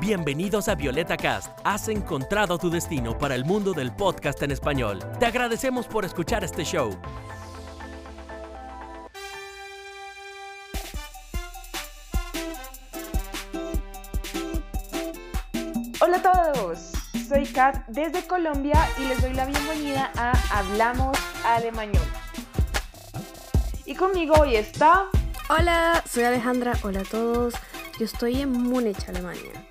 Bienvenidos a Violeta Cast. Has encontrado tu destino para el mundo del podcast en español. Te agradecemos por escuchar este show. Hola a todos, soy Kat desde Colombia y les doy la bienvenida a Hablamos Alemán. Y conmigo hoy está... Hola, soy Alejandra, hola a todos. Yo estoy en Múnich, Alemania.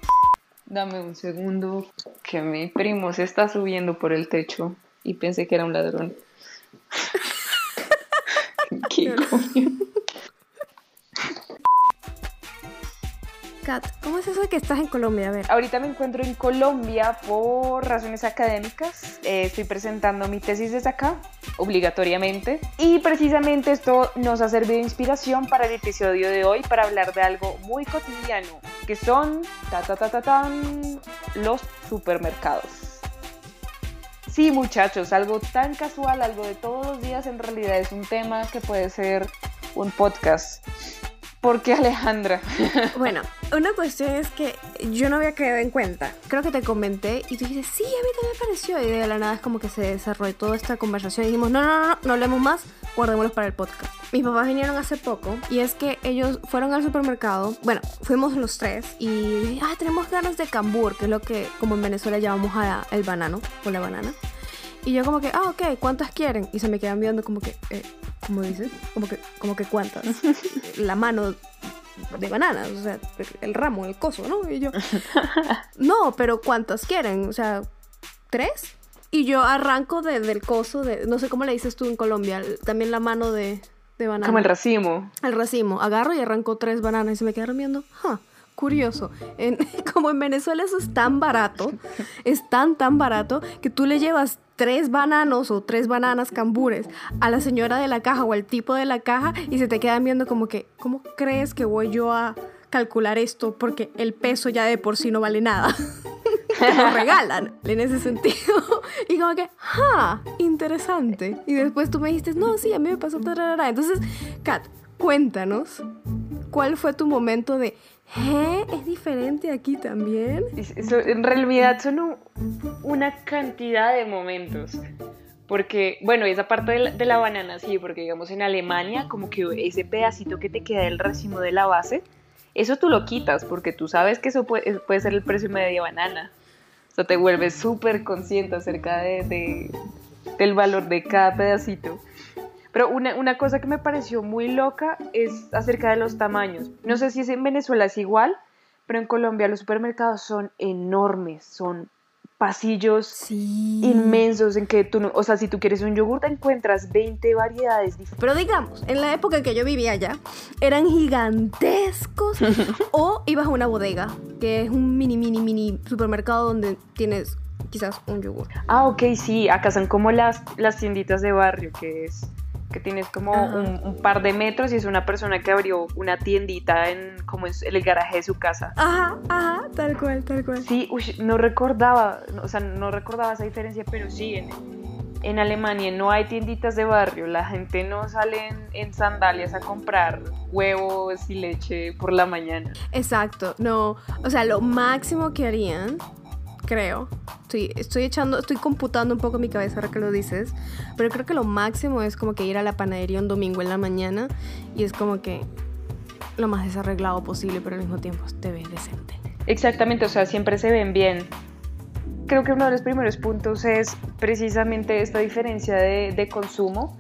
Dame un segundo, que mi primo se está subiendo por el techo y pensé que era un ladrón. ¿Qué coño? Kat, ¿cómo es eso de que estás en Colombia? A ver. Ahorita me encuentro en Colombia por razones académicas. Eh, estoy presentando mi tesis desde acá, obligatoriamente. Y precisamente esto nos ha servido de inspiración para el episodio de hoy, para hablar de algo muy cotidiano, que son ta, ta, ta, ta, tan, los supermercados. Sí, muchachos, algo tan casual, algo de todos los días, en realidad es un tema que puede ser un podcast. ¿Por qué Alejandra? Bueno, una cuestión es que yo no había quedado en cuenta. Creo que te comenté y tú dices, sí, a mí también me pareció. Y de la nada es como que se desarrolló toda esta conversación y dijimos, no, no, no, no, no hablemos más, guardémoslos para el podcast. Mis papás vinieron hace poco y es que ellos fueron al supermercado. Bueno, fuimos los tres y ah, tenemos ganas de cambur, que es lo que como en Venezuela llamamos a el banano o la banana. Y yo como que, ah, ok, ¿cuántas quieren? Y se me quedan viendo como que, eh, ¿cómo dices? Como que, como que cuántas. La mano de bananas, o sea, el ramo, el coso, ¿no? Y yo, no, pero ¿cuántas quieren? O sea, ¿tres? Y yo arranco de, del coso, de, no sé cómo le dices tú en Colombia, también la mano de, de banana. Como el racimo. El racimo. Agarro y arranco tres bananas y se me quedaron viendo, huh, curioso. En, como en Venezuela eso es tan barato, es tan, tan barato, que tú le llevas tres bananos o tres bananas cambures a la señora de la caja o al tipo de la caja y se te quedan viendo como que, ¿cómo crees que voy yo a calcular esto? Porque el peso ya de por sí no vale nada. Lo regalan en ese sentido. Y como que, ¡ah! Interesante. Y después tú me dijiste, no, sí, a mí me pasó. Tararara. Entonces, Kat, cuéntanos, ¿cuál fue tu momento de, ¿eh? ¿Es diferente aquí también? Eso, en realidad son un- una cantidad de momentos. Porque, bueno, esa parte de la, de la banana, sí, porque digamos en Alemania, como que ese pedacito que te queda del racimo de la base, eso tú lo quitas, porque tú sabes que eso puede, puede ser el precio de media banana. O sea, te vuelves súper consciente acerca de, de- del valor de cada pedacito. Pero una, una cosa que me pareció muy loca es acerca de los tamaños. No sé si es en Venezuela es igual, pero en Colombia los supermercados son enormes, son pasillos Sí. inmensos en que tú no, o sea, si tú quieres un yogur te encuentras 20 variedades diferentes. Pero digamos, en la época en que yo vivía allá, eran gigantescos. o ibas a una bodega, que es un mini, mini, mini supermercado donde tienes quizás un yogur. Ah, ok, sí, acá son como las, las tienditas de barrio, que es que tienes como un, un par de metros y es una persona que abrió una tiendita en como en el garaje de su casa. Ajá, ajá, tal cual, tal cual. Sí, uy, no recordaba, o sea, no recordaba esa diferencia, pero sí, en, en Alemania no hay tienditas de barrio, la gente no sale en, en sandalias a comprar huevos y leche por la mañana. Exacto, no, o sea, lo máximo que harían, creo, estoy, estoy echando, estoy computando un poco mi cabeza ahora que lo dices, pero creo que lo máximo es como que ir a la panadería un domingo en la mañana y es como que lo más desarreglado posible, pero al mismo tiempo te ves decente. Exactamente, o sea, siempre se ven bien. Creo que uno de los primeros puntos es precisamente esta diferencia de, de consumo.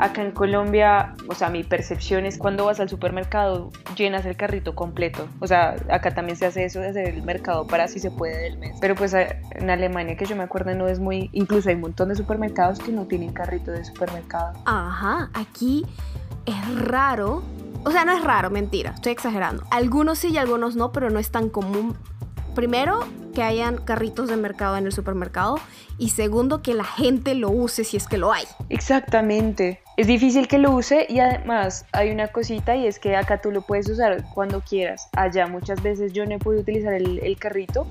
Acá en Colombia, o sea, mi percepción es cuando vas al supermercado llenas el carrito completo. O sea, acá también se hace eso de hacer el mercado para si se puede del mes. Pero pues en Alemania, que yo me acuerdo, no es muy... Incluso hay un montón de supermercados que no tienen carrito de supermercado. Ajá, aquí es raro. O sea, no es raro, mentira, estoy exagerando. Algunos sí y algunos no, pero no es tan común. Primero, que hayan carritos de mercado en el supermercado. Y segundo, que la gente lo use si es que lo hay. Exactamente. Es difícil que lo use y además hay una cosita y es que acá tú lo puedes usar cuando quieras. Allá muchas veces yo no he podido utilizar el, el carrito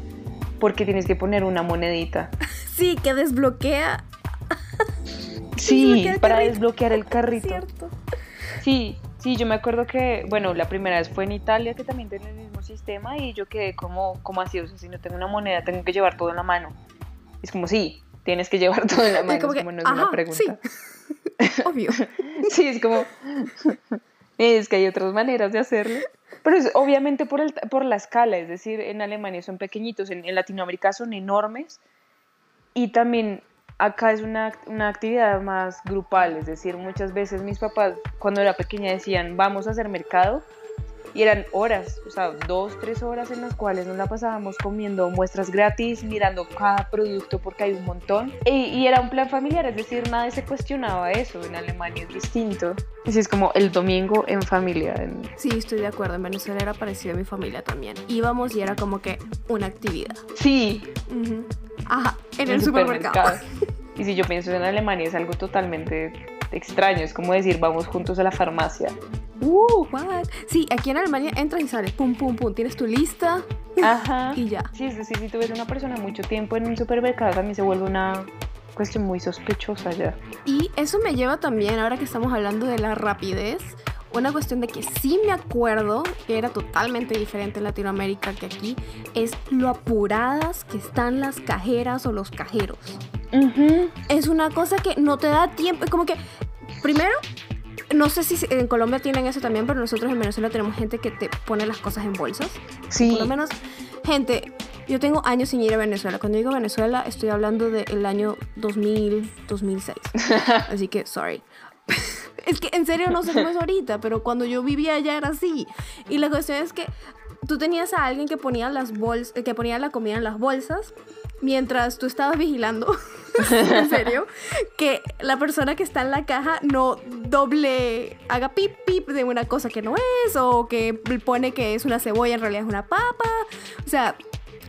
porque tienes que poner una monedita. Sí, que desbloquea. Sí, Desbloquea para carrito. desbloquear el carrito. Cierto. Sí, Sí, yo me acuerdo que, bueno, la primera vez fue en Italia, que también tiene el mismo sistema, y yo quedé como, como así, o sea, si no tengo una moneda, tengo que llevar todo en la mano. Es como, sí, tienes que llevar todo en la mano, como es que, como no es una ajá, pregunta. sí. Obvio. Sí, es como, es que hay otras maneras de hacerlo. Pero es obviamente por, el, por la escala, es decir, en Alemania son pequeñitos, en, en Latinoamérica son enormes, y también acá es una, una actividad más grupal, es decir, muchas veces mis papás cuando era pequeña decían, vamos a hacer mercado, y eran horas, o sea, dos, tres horas en las cuales nos la pasábamos comiendo muestras gratis, mirando cada producto porque hay un montón. Y, y, era un plan familiar, es decir, nadie se cuestionaba eso. En Alemania es distinto. Así es como el domingo en familia. En... Sí, estoy de acuerdo. En Venezuela era parecido a mi familia también. Íbamos y era como que una actividad. Sí. Uh -huh. Ajá, en el, el supermercado. supermercado. Y si yo pienso en Alemania es algo totalmente extraño. Es como decir, vamos juntos a la farmacia. Uh, what? Sí, aquí en Alemania entras y sales, pum, pum, pum, tienes tu lista Ajá. y ya. Sí, es decir, si tú ves a una persona mucho tiempo en un supermercado, también se vuelve una cuestión muy sospechosa ya. Y eso me lleva también, ahora que estamos hablando de la rapidez, una cuestión de que sí me acuerdo que era totalmente diferente en Latinoamérica que aquí, es lo apuradas que están las cajeras o los cajeros. Uh -huh. Es una cosa que no te da tiempo, como que, primero, no sé si en Colombia tienen eso también, pero nosotros en Venezuela tenemos gente que te pone las cosas en bolsas. Sí. Por lo menos, gente, yo tengo años sin ir a Venezuela. Cuando digo Venezuela, estoy hablando del año 2000, 2006. Así que, sorry. es que en serio no sé cómo es ahorita, pero cuando yo vivía allá era así. Y la cuestión es que tú tenías a alguien que ponía las bolsas, que ponía la comida en las bolsas mientras tú estabas vigilando, en serio, que la persona que está en la caja no doble, haga pip pip de una cosa que no es, o que pone que es una cebolla, en realidad es una papa. O sea,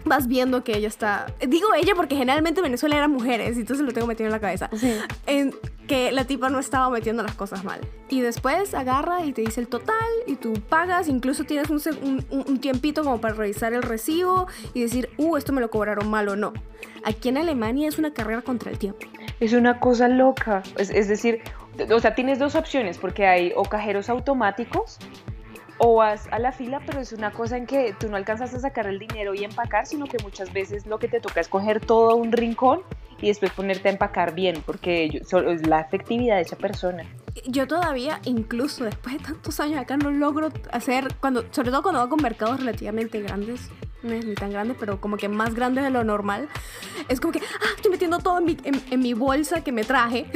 vas viendo que ella está. Digo ella porque generalmente en Venezuela eran mujeres, y entonces lo tengo metido en la cabeza. Sí. En que la tipa no estaba metiendo las cosas mal. Y después agarra y te dice el total y tú pagas, incluso tienes un, un, un, tiempito como para revisar el recibo y decir, uh, esto me lo cobraron mal o no. Aquí en Alemania es una carrera contra el tiempo. Es una cosa loca. Es, es decir, o sea, tienes dos opciones porque hay o cajeros automáticos o vas a la fila, pero es una cosa en que tú no alcanzas a sacar el dinero y empacar, sino que muchas veces lo que te toca es coger todo un rincón y después ponerte a empacar bien, porque es la efectividad de esa persona. Yo todavía, incluso después de tantos años acá, no logro hacer, cuando, sobre todo cuando va con mercados relativamente grandes, ni tan grande, pero como que más grande de lo normal. Es como que, ah, estoy metiendo todo en mi, bolsa que me traje.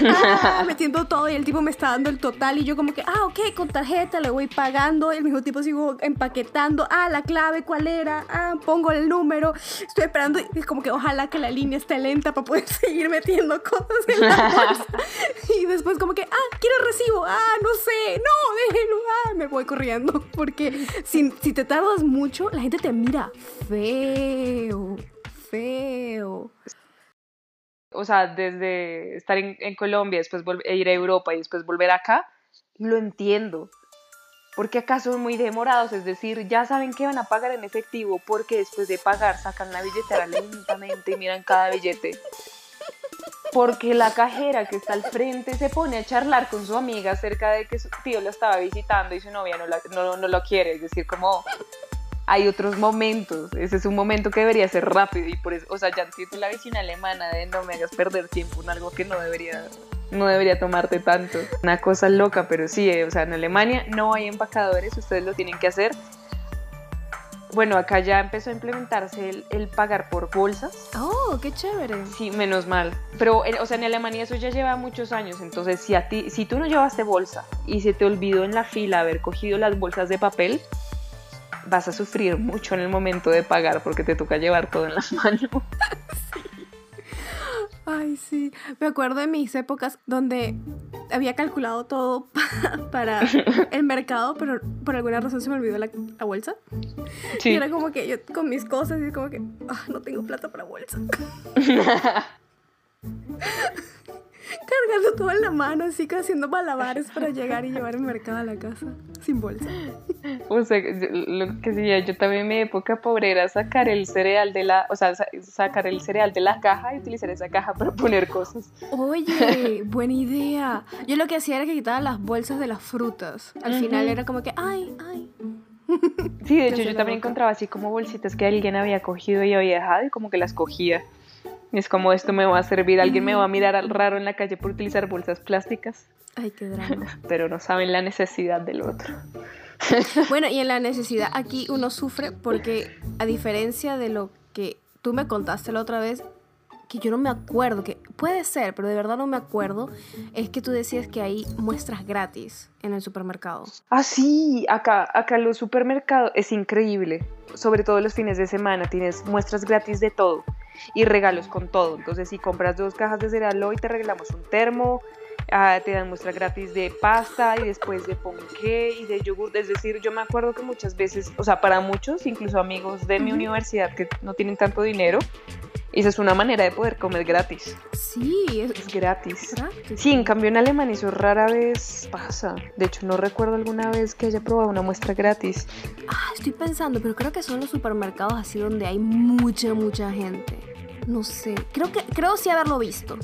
ah, metiendo todo y el tipo me está dando el total y yo como que, ah, ok, con tarjeta le voy pagando. El mismo tipo sigo empaquetando. Ah, la clave, ¿cuál era? Ah, pongo el número. Estoy esperando. Y es como que ojalá que la línea esté lenta para poder seguir metiendo cosas en la bolsa. y después como que, ah, quiero recibo. Ah, no sé. No, déjenlo. Ah, me voy corriendo. Porque si, si te tardas mucho, la gente te mira feo, feo. O sea, desde estar en, Colombia, después ir a Europa y después volver acá, lo entiendo. Porque acá son muy demorados, es decir, ya saben que van a pagar en efectivo porque después de pagar sacan la billetera lentamente y miran cada billete. Porque la cajera que está al frente se pone a charlar con su amiga acerca de que su tío lo estaba visitando y su novia no, la, no, no lo quiere. Es decir, como hay otros momentos. Ese es un momento que debería ser rápido y por eso, o sea, ya entiendo la visión alemana de no me hagas perder tiempo en algo que no debería, no debería tomarte tanto. Una cosa loca, pero sí, eh, o sea, en Alemania no hay empacadores, ustedes lo tienen que hacer. Bueno, acá ya empezó a implementarse el, el pagar por bolsas. Oh, qué chévere. Sí, menos mal. Pero, o sea, en Alemania eso ya lleva muchos años. Entonces, si, a ti, si tú no llevaste bolsa y se te olvidó en la fila haber cogido las bolsas de papel, vas a sufrir mucho en el momento de pagar porque te toca llevar todo en las manos. Ay, sí. Me acuerdo de mis épocas donde había calculado todo para el mercado, pero por alguna razón se me olvidó la, la bolsa. Sí. Y era como que yo con mis cosas y como que oh, no tengo plata para bolsa. cargando todo en la mano, así que haciendo malabares para llegar y llevar el mercado a la casa sin bolsa. O sea, lo que decía, yo también en mi época pobre era sacar el cereal de la, o sea, sacar el cereal de la caja y utilizar esa caja para poner cosas. Oye, buena idea. Yo lo que hacía era que quitaba las bolsas de las frutas. Al final era como que, ay, ay. Sí, de hecho yo también encontraba así como bolsitas que alguien había cogido y había dejado y como que las cogía. Es como esto me va a servir, alguien me va a mirar al raro en la calle por utilizar bolsas plásticas. Ay, qué drama. Pero no saben la necesidad del otro. Bueno, y en la necesidad aquí uno sufre porque a diferencia de lo que tú me contaste la otra vez, que yo no me acuerdo, que puede ser, pero de verdad no me acuerdo, es que tú decías que hay muestras gratis en el supermercado. Ah, sí, acá, acá los supermercados es increíble, sobre todo los fines de semana, tienes muestras gratis de todo y regalos con todo. Entonces, si compras dos cajas de cereal hoy, te regalamos un termo, ah, te dan muestra gratis de pasta y después de ponqué y de yogur. Es decir, yo me acuerdo que muchas veces, o sea, para muchos, incluso amigos de mi universidad que no tienen tanto dinero, esa es una manera de poder comer gratis. Sí, es, gratis. Sí, en cambio en Alemania eso rara vez pasa. De hecho, no recuerdo alguna vez que haya probado una muestra gratis. Ah, estoy pensando, pero creo que son los supermercados así donde hay mucha, mucha gente. No sé, creo que creo sí haberlo visto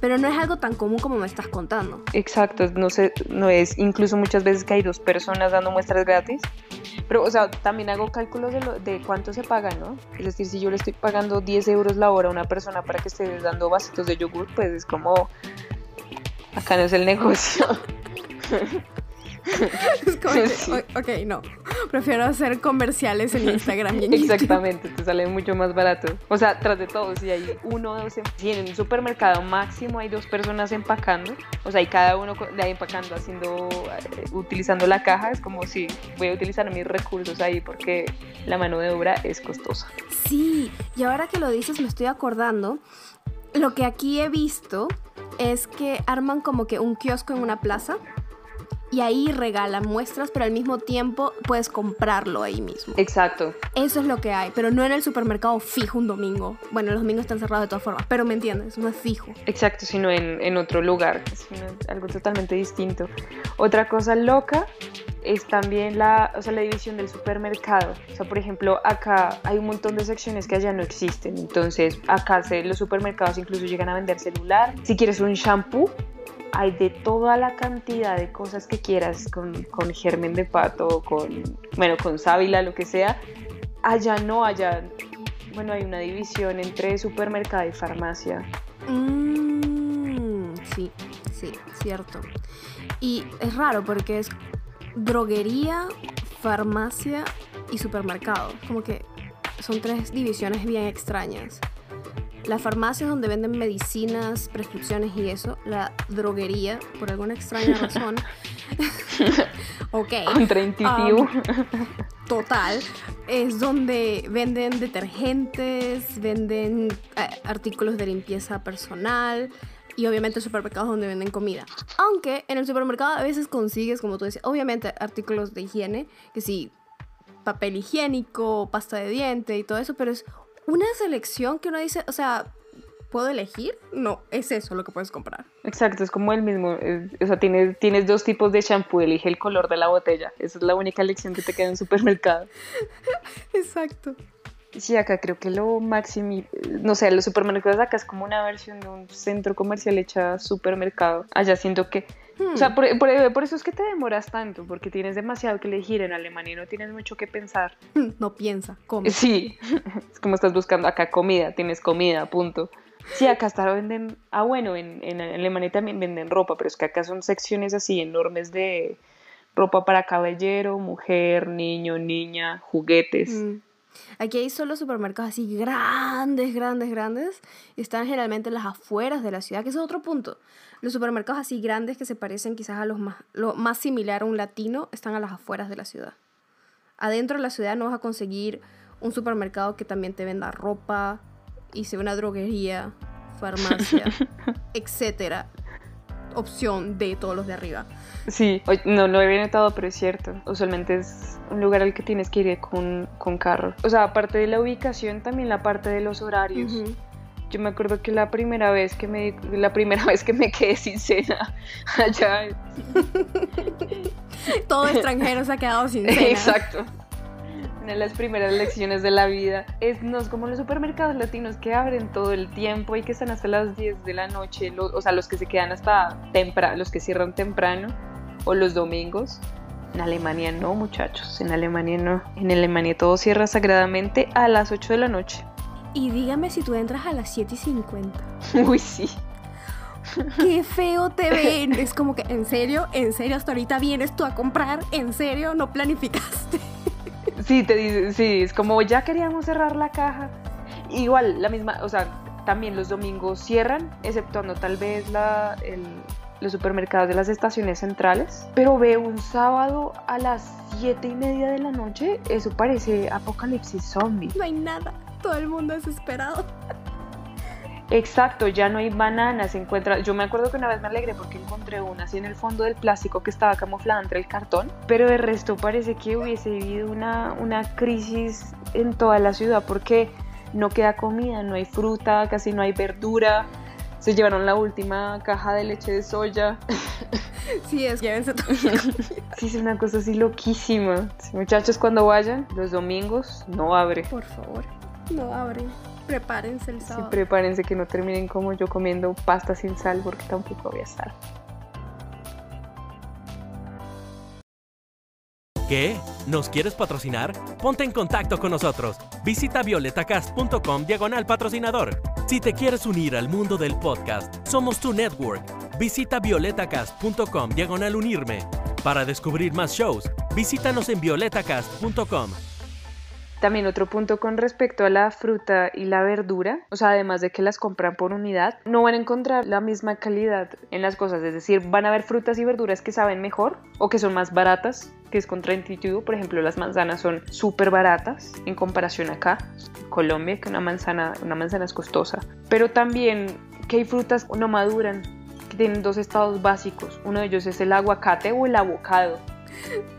pero no es algo tan común como me estás contando. Exacto, no sé, no es incluso muchas veces que hay dos personas dando muestras gratis, pero o sea, también hago cálculos de, de cuánto se paga, ¿no? Es decir, si yo le estoy pagando 10 euros la hora a una persona para que esté dando vasitos de yogur, pues es como, acá no es el negocio. es como ok, no. Prefiero hacer comerciales en Instagram y en Exactamente, te sale mucho más barato. O sea, tras de todo, si hay uno o dos, si en un supermercado máximo hay dos personas empacando, o sea, y cada uno de empacando, haciendo, eh, utilizando la caja, es como si voy a utilizar mis recursos ahí porque la mano de obra es costosa. Sí, y ahora que lo dices me estoy acordando, lo que aquí he visto es que arman como que un kiosco en una plaza y ahí regalan muestras, pero al mismo tiempo puedes comprarlo ahí mismo. Exacto. Eso es lo que hay, pero no en el supermercado fijo un domingo. Bueno, los domingos están cerrados de todas formas, pero me entiendes, no es fijo. Exacto, sino en, en otro lugar, es algo totalmente distinto. Otra cosa loca es también la, o sea, la división del supermercado. O sea, por ejemplo, acá hay un montón de secciones que allá no existen. Entonces, acá se, los supermercados incluso llegan a vender celular. Si quieres un shampoo, hay de toda la cantidad de cosas que quieras con, con germen de pato, con, bueno, con sábila, lo que sea. Allá no, allá, bueno, hay una división entre supermercado y farmacia. Mm, sí, sí, cierto. Y es raro porque es droguería, farmacia y supermercado. Como que son tres divisiones bien extrañas. La farmacia es donde venden medicinas, prescripciones y eso. La droguería, por alguna extraña razón. ok. Contraintuitivo. Um, total. Es donde venden detergentes, venden eh, artículos de limpieza personal. Y obviamente el supermercado es donde venden comida. Aunque en el supermercado a veces consigues, como tú decías, obviamente artículos de higiene, que sí, papel higiénico, pasta de diente y todo eso, pero es una selección que uno dice, o sea, ¿puedo elegir? No, es eso lo que puedes comprar. Exacto, es como el mismo, o sea, tienes, tienes dos tipos de shampoo, elige el color de la botella, esa es la única elección que te queda en supermercado. Exacto. Sí, acá creo que lo máximo, no sé, los supermercados acá es como una versión de un centro comercial hecha supermercado. Allá siento que o sea, hmm. por, eso es que te demoras tanto, porque tienes demasiado que elegir en Alemania y no tienes mucho que pensar. No piensa, come. Sí, es como estás buscando acá comida, tienes comida, punto. Sí, acá hasta venden, ah bueno, en, en Alemania también venden ropa, pero es que acá son secciones así enormes de ropa para caballero, mujer, niño, niña, juguetes. Hmm. Aquí hay solo supermercados así grandes, grandes, grandes. Y están generalmente en las afueras de la ciudad, que es otro punto. Los supermercados así grandes que se parecen quizás a los más, lo más similar a un latino están a las afueras de la ciudad. Adentro de la ciudad no vas a conseguir un supermercado que también te venda ropa, y sea una droguería, farmacia, etcétera. Opción de todos los de arriba. Sí, no lo había notado, pero es cierto. Usualmente es un lugar al que tienes que ir con, con carro. O sea, aparte de la ubicación, también la parte de los horarios. Yo me acuerdo que la primera vez que me la primera vez que me quedé sin cena allá. Todo extranjero se ha quedado sin cena. Exacto. Una de las primeras lecciones de la vida es no es como los supermercados latinos que abren todo el tiempo y que están hasta las 10 de la noche, o sea, los que se quedan hasta temprano, los que cierran temprano o los domingos. En Alemania no, muchachos, en Alemania no. En Alemania todo cierra sagradamente a las 8 de la noche. Y dígame si tú entras a las 7 y 50. Uy, sí. Qué feo te ven. Es como que, ¿en serio? ¿En serio? Hasta ahorita vienes tú a comprar. ¿En serio? ¿No planificaste? Sí, te dice, sí, es como ya queríamos cerrar la caja. Igual, la misma, o sea, también los domingos cierran, exceptuando tal vez la, el, los supermercados de las estaciones centrales. Pero veo un sábado a las 7 y media de la noche, eso parece apocalipsis zombie. No hay nada, todo el mundo desesperado. Exacto, ya no hay bananas, se encuentra. Yo me acuerdo que una vez me alegré porque encontré una así en el fondo del plástico que estaba camuflada entre el cartón, pero de resto parece que hubiese habido una, una crisis en toda la ciudad porque no queda comida, no hay fruta, casi no hay verdura. Se llevaron la última caja de leche de soya. Sí, es, llévense todo. Sí, es una cosa así loquísima. Sí, muchachos, cuando vayan, los domingos no abre. Por favor, no abren. Prepárense el Sí, sábado. prepárense que no terminen como yo comiendo pasta sin sal porque tampoco voy a estar. ¿Qué? ¿Nos quieres patrocinar? Ponte en contacto con nosotros. Visita violetacast.com diagonal patrocinador. Si te quieres unir al mundo del podcast, somos tu network. Visita violetacast.com diagonal unirme. Para descubrir más shows, visítanos en violetacast.com. También otro punto con respecto a la fruta y la verdura, o sea, además de que las compran por unidad, no van a encontrar la misma calidad en las cosas, es decir, van a haber frutas y verduras que saben mejor o que son más baratas, que es contraintuitivo, por ejemplo, las manzanas son súper baratas en comparación acá, Colombia, que una manzana, una manzana es costosa, pero también que hay frutas que no maduran, que tienen dos estados básicos, uno de ellos es el aguacate o el avocado,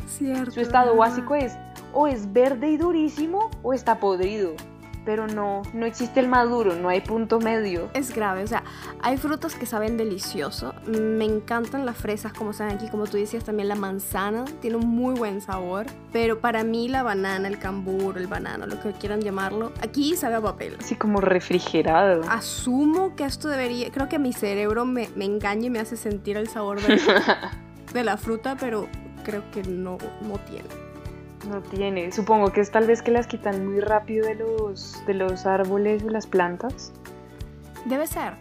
Cierto. su estado básico es o es verde y durísimo o está podrido. Pero no, no existe el maduro, no hay punto medio. Es grave, o sea, hay frutas que saben delicioso. Me encantan las fresas, como saben aquí, como tú decías, también la manzana tiene un muy buen sabor. Pero para mí la banana, el cambur, el banano, lo que quieran llamarlo, aquí sabe a papel. Así como refrigerado. Asumo que esto debería, creo que mi cerebro me, me engaña y me hace sentir el sabor de, de la fruta, pero creo que no, no tiene. No tiene. Supongo que es tal vez que las quitan muy rápido de los, de los árboles o las plantas. Debe ser.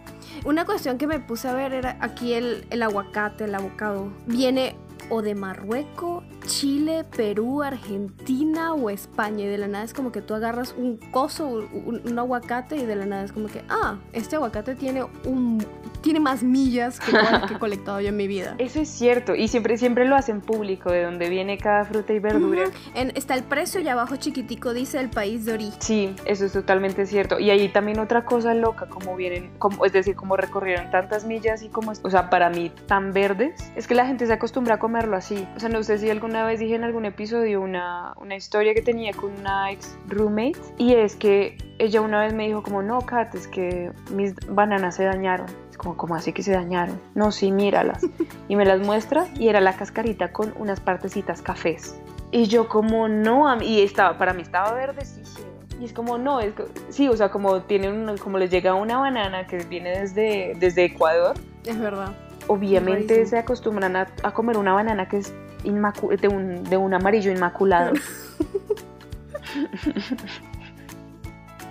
Una cuestión que me puse a ver era aquí el, el aguacate, el avocado. Viene o de Marruecos, Chile, Perú, Argentina o España. Y de la nada es como que tú agarras un coso, un, un aguacate y de la nada es como que, ah, este aguacate tiene un tiene más millas que todas las que he colectado yo en mi vida. Eso es cierto. Y siempre, siempre lo hacen público, de donde viene cada fruta y verdura. En- está el precio y abajo chiquitico dice el país de origen. Sí, eso es totalmente cierto. Y ahí también otra cosa loca, como vienen, como, es decir, como recorrieron tantas millas y como, o sea, para mí tan verdes, es que la gente se acostumbra a comerlo así. O sea, no sé si alguna vez dije en algún episodio una, una historia que tenía con una ex roommate y es que ella una vez me dijo como, no, Kat, es que mis bananas se dañaron. Es como, ¿cómo así que se dañaron? No, sí, míralas. Y me las muestra y era la cascarita con unas partecitas cafés. Y yo como no, y estaba, para mí estaba verdecísimo. Y es como no, es sí, o sea, como tienen como les llega una banana que viene desde, desde Ecuador, Es verdad. Obviamente rarísimo. se acostumbran a, a comer una banana que es de, un, de un amarillo inmaculado.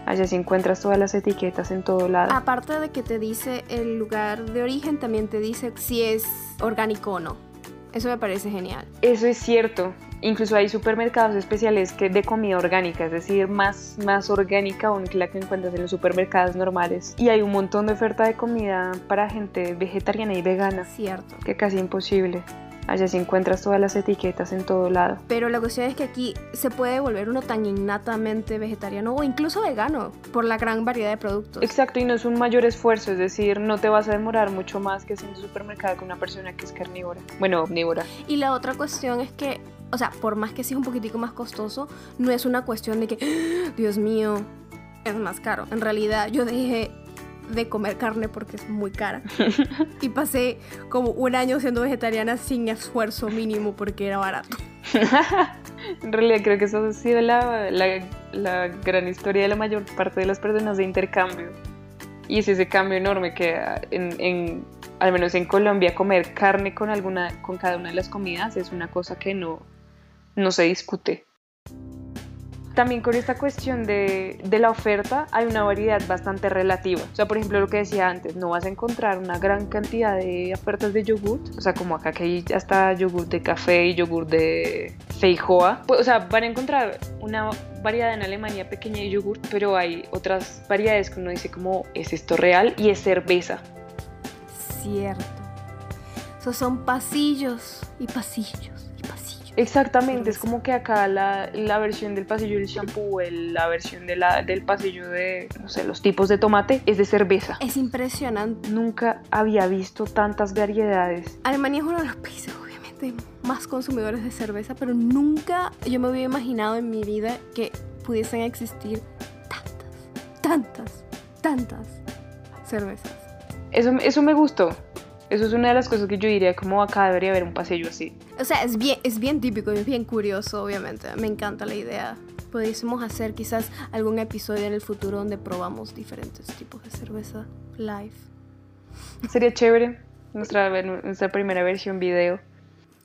Allá sí encuentras todas las etiquetas en todo lado. Aparte de que te dice el lugar de origen, también te dice si es orgánico o no. Eso me parece genial. Eso es cierto. Incluso hay supermercados especiales que de comida orgánica, es decir, más, más orgánica aún que la que encuentras en los supermercados normales. Y hay un montón de oferta de comida para gente vegetariana y vegana, Cierto. que casi imposible. Allá sí encuentras todas las etiquetas en todo lado. Pero la cuestión es que aquí se puede volver uno tan innatamente vegetariano o incluso vegano por la gran variedad de productos. Exacto, y no es un mayor esfuerzo, es decir, no te vas a demorar mucho más que haciendo supermercado con una persona que es carnívora. Bueno, omnívora. Y la otra cuestión es que, o sea, por más que sea un poquitico más costoso, no es una cuestión de que, "Ah, Dios mío, es más caro. En realidad yo dejé de comer carne porque es muy cara. y pasé como un año siendo vegetariana sin esfuerzo mínimo porque era barato. en realidad creo que eso ha sido la, la, gran historia de la mayor parte de las personas de intercambio. Y es ese cambio enorme que en, en, al menos en Colombia comer carne con, alguna, con cada una de las comidas es una cosa que no, no se discute. También con esta cuestión de, de, la oferta hay una variedad bastante relativa. O sea, por ejemplo, lo que decía antes, no vas a encontrar una gran cantidad de ofertas de yogurt. O sea, como acá que hay hasta yogurt de café y yogur de feijoa. Pues, o sea, van a encontrar una variedad en Alemania pequeña de yogurt, pero hay otras variedades que uno dice como, ¿es esto real? Y es cerveza. Cierto. Esos son pasillos y pasillos Exactamente, es como que acá la, la versión del pasillo del shampoo, la versión de la, del pasillo de, no sé, los tipos de tomate es de cerveza. Es impresionante. Nunca había visto tantas variedades. Alemania es uno de los países, obviamente, más consumidores de cerveza, pero nunca yo me había imaginado en mi vida que pudiesen existir tantas, tantas, tantas cervezas. Eso, eso me gustó. Eso es una de las cosas que yo diría, como acá debería haber un pasillo así. O sea, es bien, es bien típico, es bien curioso, obviamente. Me encanta la idea. Pudiésemos hacer quizás algún episodio en el futuro donde probamos diferentes tipos de cerveza live. Sería chévere nuestra, nuestra primera versión video.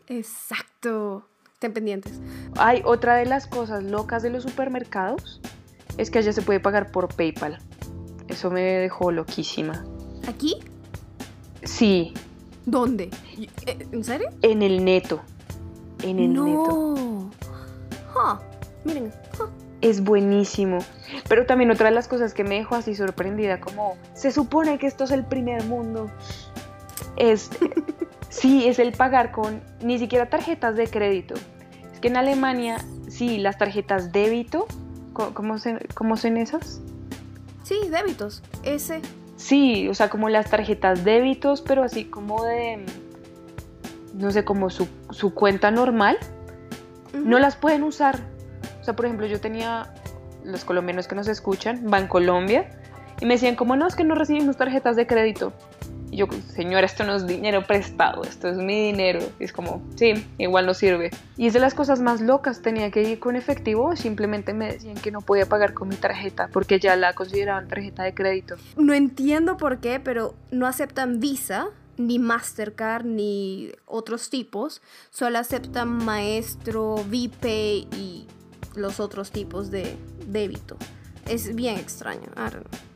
Exacto. Estén pendientes. Hay otra de las cosas locas de los supermercados es que allá se puede pagar por PayPal. Eso me dejó loquísima. ¿Aquí? Sí. ¿Dónde? Eh, ¿En serio? En el neto. En el no. neto. Miren. Es buenísimo. Pero también otra de las cosas que me dejó así sorprendida, como se supone que esto es el primer mundo, es, sí, es el pagar con ni siquiera tarjetas de crédito. Es que en Alemania, sí, las tarjetas débito, ¿cómo, cómo son esas? Sí, débitos, ese Sí, o sea, como las tarjetas débitos, pero así como de, no sé, como su, cuenta normal, no las pueden usar. O sea, por ejemplo, yo tenía, los colombianos que nos escuchan, van Colombia, y me decían, como no, es que no recibimos tarjetas de crédito. Y yo, señora, esto no es dinero prestado, esto es mi dinero. Y es como, sí, igual no sirve. Y es de las cosas más locas, tenía que ir con efectivo, simplemente me decían que no podía pagar con mi tarjeta porque ya la consideraban tarjeta de crédito. No entiendo por qué, pero no aceptan Visa ni Mastercard ni otros tipos, solo aceptan Maestro, VPay y los otros tipos de débito. Es bien extraño. I don't.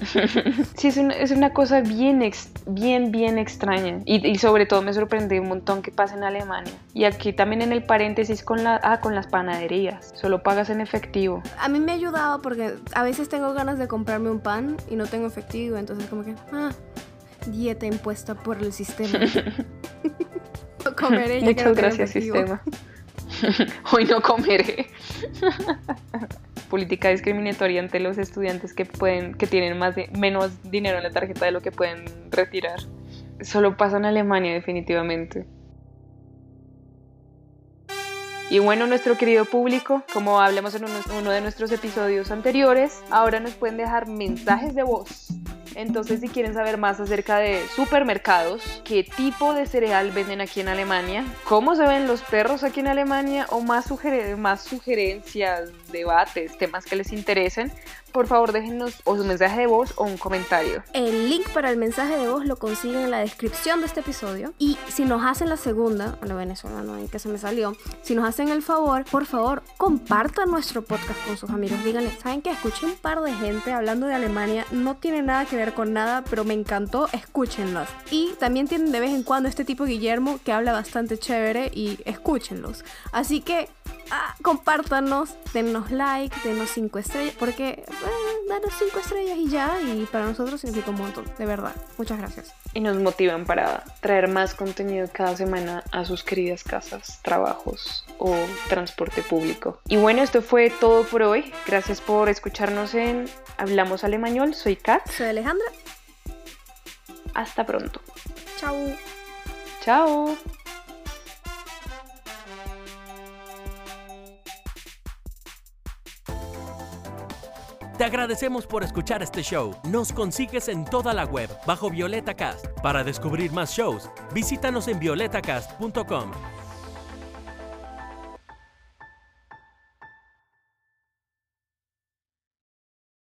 Sí, es una, es una cosa bien, bien, bien extraña. Y, y, sobre todo me sorprende un montón que pasa en Alemania. Y aquí también en el paréntesis con, la, ah, con las panaderías. Solo pagas en efectivo. A mí me ha ayudado porque a veces tengo ganas de comprarme un pan y no tengo efectivo. Entonces como que, ah, dieta impuesta por el sistema. comeré Muchas gracias, sistema. Hoy no comeré política discriminatoria ante los estudiantes que pueden que tienen más de, menos dinero en la tarjeta de lo que pueden retirar. Solo pasa en Alemania definitivamente. Y bueno, nuestro querido público, como hablamos en uno de nuestros episodios anteriores, ahora nos pueden dejar mensajes de voz entonces, si quieren saber más acerca de supermercados, qué tipo de cereal venden aquí en Alemania, cómo se ven los perros aquí en Alemania o más, más sugerencias, debates, temas que les interesen, por favor déjenos o su mensaje de voz o un comentario. El link para el mensaje de voz lo consiguen en la descripción de este episodio. Y si nos hacen la segunda, a lo venezolano ahí que se me salió, si nos hacen el favor, por favor, compartan nuestro podcast con sus amigos. Díganle, ¿saben que escuché un par de gente hablando de Alemania? No tiene nada que ver con nada, pero me encantó, escúchenlos. Y también tienen de vez en cuando este tipo Guillermo que habla bastante chévere y escúchenlos. Así que ah, compártanos, denos like, denos 5 estrellas, porque eh, danos 5 estrellas y ya, y para nosotros significa un montón, de verdad. Muchas gracias. Y nos motivan para traer más contenido cada semana a sus queridas casas, trabajos o transporte público. Y bueno, esto fue todo por hoy. Gracias por escucharnos en Hablamos Alemañol. Soy Kat. Soy Alejandra. Hasta pronto. Chao. Chao. Te agradecemos por escuchar este show. Nos consigues en toda la web bajo Violeta Cast. Para descubrir más shows, visítanos en violetacast.com.